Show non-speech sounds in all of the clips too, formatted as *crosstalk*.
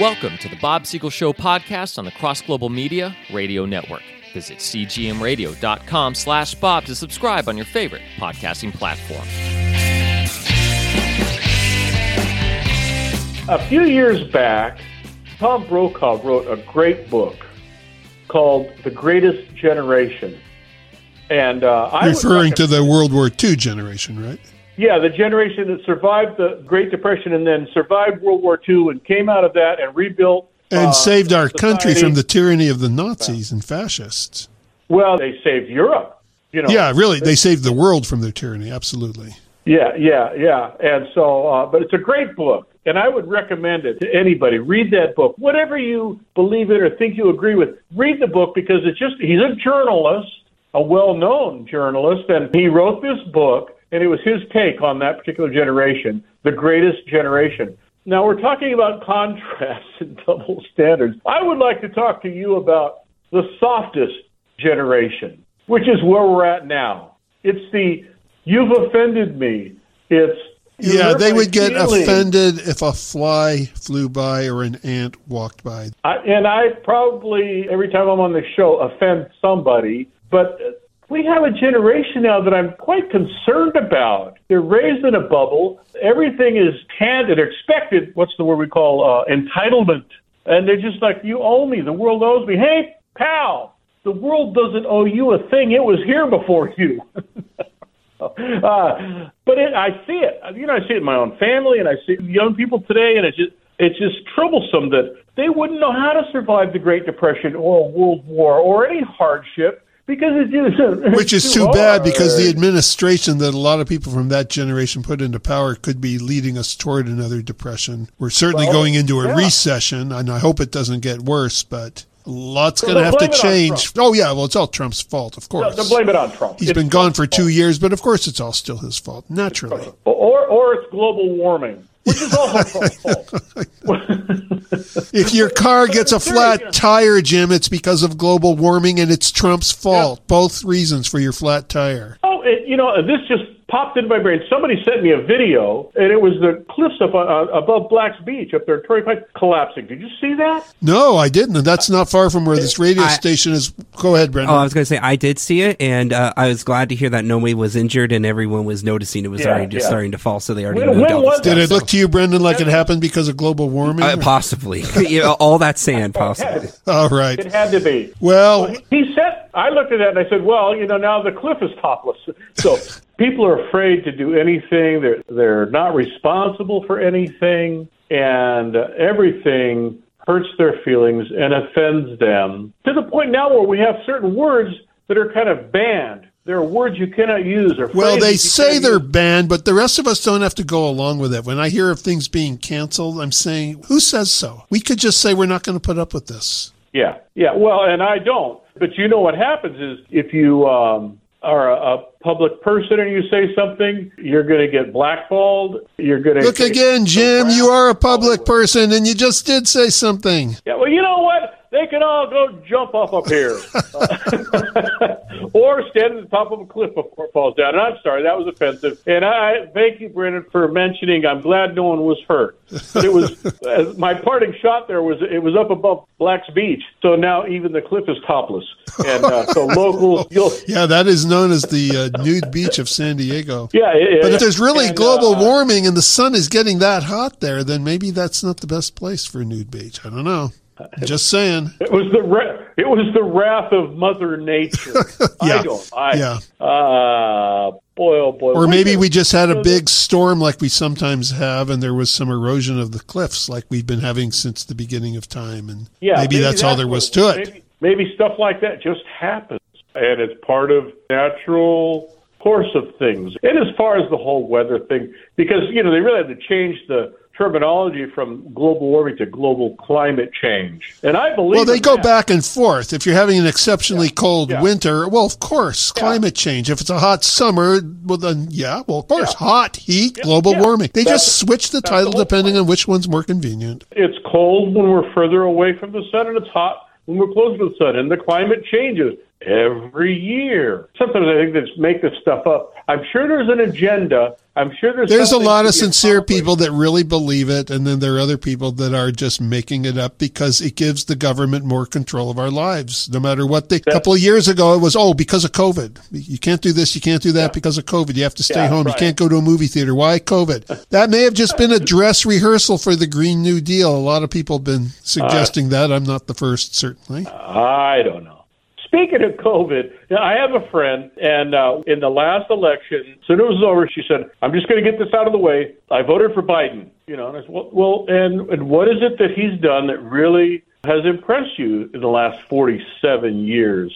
Welcome to the Bob Siegel Show podcast on the Cross Global Media Radio Network. Visit cgmradio.com slash Bob to subscribe on your favorite podcasting platform. A few years back, Tom Brokaw wrote a great book called The Greatest Generation. And uh, I would Referring to the World War II generation, right? Yeah, the generation that survived the Great Depression and then survived World War II and came out of that and rebuilt. And uh, saved our country from the tyranny of the Nazis and fascists. Well, they saved Europe. You know. Yeah, really, they saved the world from their tyranny, absolutely. Yeah, yeah, yeah. And so, uh, but it's a great book, and I would recommend it to anybody. Read that book, whatever you believe in or think you agree with. Read the book because it's just he's a journalist, a well-known journalist, and he wrote this book, and it was his take on that particular generation, the greatest generation. Now we're talking about contrasts and *laughs* double standards. I would like to talk to you about the softest generation, which is where we're at now. It's the you've offended me. It's Yeah, they would get feelings. offended if a fly flew by or an ant walked by. I, and I probably every time I'm on the show offend somebody, but we have a generation now that I'm quite concerned about. They're raised in a bubble. Everything is handed, expected. What's the word we call uh, entitlement? And they're just like, you owe me. The world owes me. Hey, pal, the world doesn't owe you a thing. It was here before you. *laughs* uh, but it, I see it. You know, I see it in my own family, and I see young people today, and it's just it's just troublesome that they wouldn't know how to survive the Great Depression or a World War or any hardship because it's just Which is too bad because the administration that a lot of people from that generation put into power could be leading us toward another depression. We're certainly Well, going into a yeah. recession, and I hope it doesn't get worse, but lot's going to have to blame it on change. Oh, yeah, well, it's all Trump's fault, of No, course. to blame it on Trump. He's It's been gone for two fault. years, but of course it's all still his fault, naturally. or or it's global warming, which is also Trump's *laughs* fault. If your car gets a flat tire, Jim, it's because of global warming and it's Trump's fault. Both reasons for your flat tire. It, you know, this just popped into my brain. Somebody sent me a video, and it was the cliffs up uh, above Black's Beach up there, Torrey Pines, collapsing. Did you see that? No, I didn't. And that's not far from where this radio I- station is. Go ahead, Brendan. Oh, I was going to say I did see it, and uh, I was glad to hear that nobody was injured and everyone was noticing it was Yeah, already just yeah. starting to fall, so they already When- moved when all the was stuff. Did it so- look to you, Brendan, like it happened because of global warming? Uh, possibly, *laughs* you know, all that sand, possibly. All right. It had to be. Well, He said, I looked at that and I said, well, you know, now the cliff is topless. So *laughs* people are afraid to do anything. They're, they're not responsible for anything. And uh, everything hurts their feelings and offends them to the point now where we have certain words that are kind of banned. There are words you cannot use. Or well, they say they're use. banned, but the rest of us don't have to go along with it. When I hear of things being canceled, I'm saying, who says so? We could just say we're not going to put up with this. Yeah, yeah. Well, and I don't. But you know what happens is if you um, are a, a public person and you say something, you're going to get blackballed. You're going to Look again, Jim. You are a public person, and you just did say something. Yeah. Well, you know what? They can all go jump off up here, *laughs* or stand at the top of a cliff before it falls down. And I'm sorry, that was offensive. And I thank you, Brendan, for mentioning. I'm glad no one was hurt. But it was *laughs* uh, my parting shot. There was it was up above Black's Beach, so now even the cliff is topless. And uh, so *laughs* locals, you'll Yeah, that is known as the uh, nude beach of San Diego. yeah. It, But if there's really and, global uh, warming and the sun is getting that hot there, then maybe that's not the best place for a nude beach. I don't know. *laughs* Just saying. It was the ra- it was the wrath of Mother Nature. *laughs* Yeah. I. I, Yeah. Uh, boy, oh boy. Or maybe we just had a big storm like we sometimes have, and there was some erosion of the cliffs like we've been having since the beginning of time. And Yeah, maybe, that's all there what was to it. Maybe, maybe stuff like that just happens, and it's part of natural course of things. And as far as the whole weather thing, because you know they really had to change the terminology from global warming to global climate change, and I believe. Well, they go that. back and forth. If you're having an exceptionally cold Yeah. winter, well, of course, climate change. If it's a hot summer, well, then yeah, well, of course, hot, heat, global yeah. warming. They That's- just switch the title the depending point. on which one's more convenient. It's cold when we're further away from the sun, and it's hot when we're closer to the sun. And the climate changes. every year. Sometimes I think they just make this stuff up. I'm sure there's an agenda. I'm sure there's There's a lot of sincere people that really believe it, and then there are other people that are just making it up because it gives the government more control of our lives. No matter what they. A couple of years ago, it was oh because of COVID, you can't do this, you can't do that because of COVID. You have to stay Yeah, home. right. You can't go to a movie theater. Why COVID? *laughs* That may have just been a dress rehearsal for the Green New Deal. A lot of people have been uh, suggesting that. I'm not the first, certainly. I don't know. Speaking of COVID, I have a friend, and uh, in the last election, as soon as it was over, she said, "I'm just going to get this out of the way. I voted for Biden." You know, and I said, "Well, well and, and what is it that he's done that really has impressed you in the last 47 years?"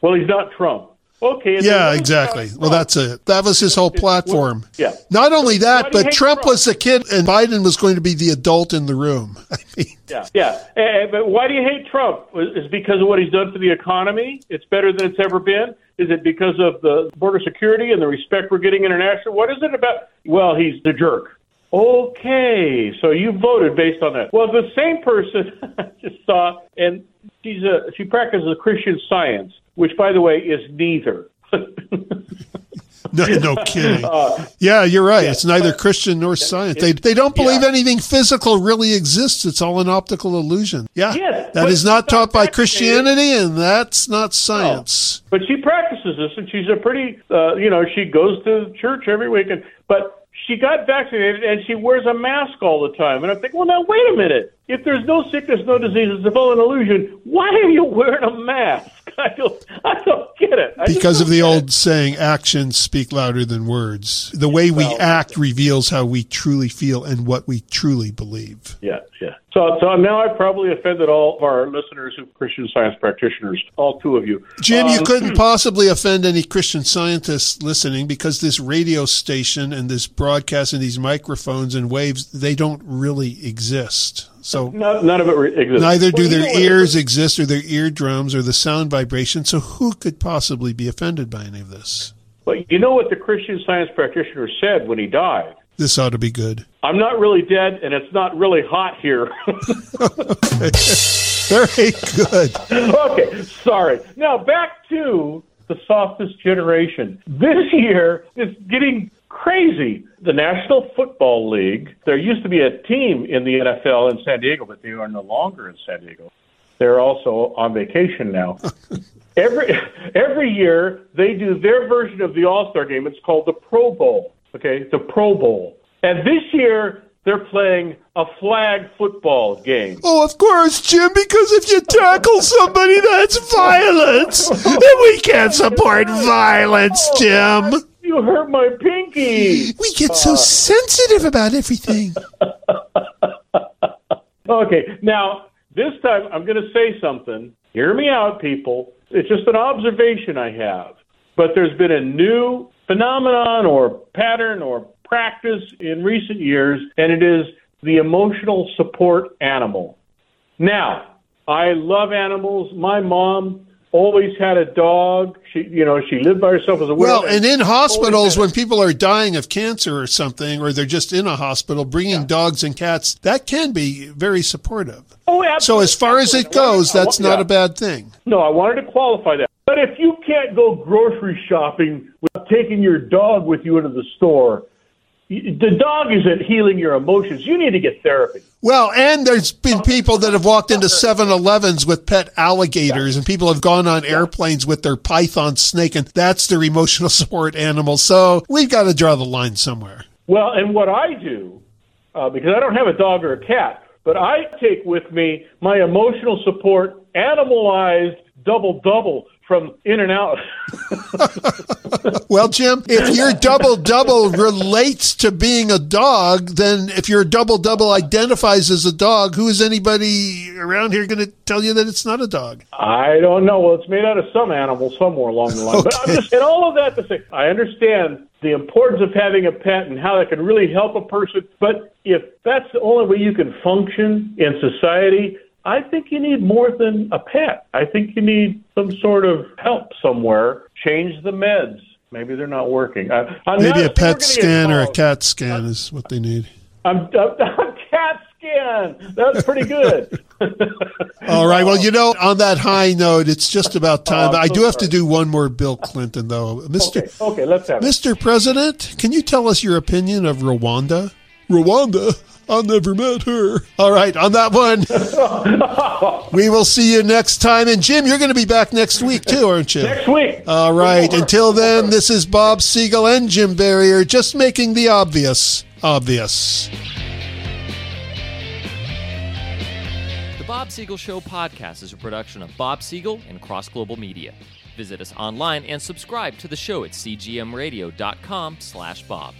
Well, he's not Trump. Okay. Yeah, exactly. Well, that's it. That was his whole platform. Yeah. Not only that, but Trump Trump? was the kid and Biden was going to be the adult in the room. *laughs* I mean, Yeah, yeah. And, but why do you hate Trump? Is it because of what he's done for the economy? It's better than it's ever been. Is it because of the border security and the respect we're getting internationally? What is it about? Well, he's the jerk. Okay, so you voted based on that. Well, the same person *laughs* I just saw, and she's a she practices Christian Science, which, by the way, is neither. *laughs* no, no kidding. Uh, Yeah, you're right. It's neither Christian nor science. They they don't believe Yeah. anything physical really exists. It's all an optical illusion. Yeah, Yes, that but is not taught by. Christianity, and that's not science. But she practices this, and she's a pretty, uh, you know, she goes to church every weekend. But she got vaccinated, and she wears a mask all the time. And I think, well, now wait a minute. If there's no sickness, no disease, it's all an illusion. Why are you wearing a mask? *laughs* I don't, I don't get it. I Because of the old saying, actions speak louder than words. The way we Well- act reveals how we truly feel and what we truly believe. Yeah. So, so now I've probably offended all of our listeners who are Christian science practitioners, all two of you. Jim, you Um, couldn't possibly offend any Christian scientists listening because this radio station and this broadcast and these microphones and waves, they don't really exist. So None, none of it re- exists. neither do Well, you know their ears exist or their eardrums or the sound vibration. So who could possibly be offended by any of this? But you know what the Christian science practitioner said when he died? This ought to be good. I'm not really dead, and it's not really hot here. *laughs* *laughs* Very good. okay, sorry. Now back to the softest generation. This year is getting crazy. The National Football League, there used to be a team in the NFL in San Diego, but they are no longer in San Diego. They're also on vacation now. *laughs* every every year they do their version of the All-Star game. It's called the Pro Bowl. Okay, the Pro Bowl. And this year they're playing a flag football game. Oh, of course, Jim, because if you tackle somebody, that's violence. And we can't support violence, Jim. You hurt my pinky. We get so sensitive about everything. *laughs* Okay, now this time I'm going to say something. Hear me out, people. It's just an observation I have. But there's been a new phenomenon or pattern or practice in recent years, and it is the emotional support animal. Now, I love animals. My mom always had a dog. She, you know, she lived by herself as a widow. Well, and in hospitals, when people are dying of cancer or something, or they're just in a hospital, bringing dogs and cats, that can be very supportive. oh, absolutely. So, as far as it absolutely. I wanted- goes, that's not yeah. a bad thing. No, I wanted to qualify that. But if you can't go grocery shopping taking your dog with you into the store, the dog isn't healing your emotions. You need to get therapy. Well, and there's been people that have walked into 7 Elevens with pet alligators, and people have gone on airplanes with their python snake, and that's their emotional *laughs* support animal. So, we've got to draw the line somewhere. Well, and what I do, uh, because I don't have a dog or a cat, but I take with me my emotional support animalized double double from In and Out. *laughs* Well, Jim, if your double double relates to being a dog, then if your double double identifies as a dog, who is anybody around here going to tell you that it's not a dog? I don't know. Well, it's made out of some animal somewhere along the line. But I'm just, and all of that to say, I understand the importance of having a pet and how that can really help a person. But if that's the only way you can function in society, I think you need more than a pet. I think you need some sort of help somewhere. Change the meds. Maybe they're not working. I, Maybe not- a pet we're gonna get scan or a cat scan is what they need. I'm, I'm, *laughs* I'm cat scan. That's pretty good. *laughs* All right. Well, you know, on that high note, it's just about oh, time. Oh, I so do have to do one more Bill Clinton, though. Mr. Okay, okay, let's have it. Mr. President, can you tell us your opinion of Rwanda? Rwanda? I never met her. All right, on that one, *laughs* we will see you next time. And Jim, you're going to be back next week too, aren't you? Next week. All right. Until then, this is Bob Siegel and Jim Berrier just making the obvious obvious. The Bob Siegel Show podcast is a production of Bob Siegel and Cross Global Media. Visit us online and subscribe to the show at cgmradio.com slash bob.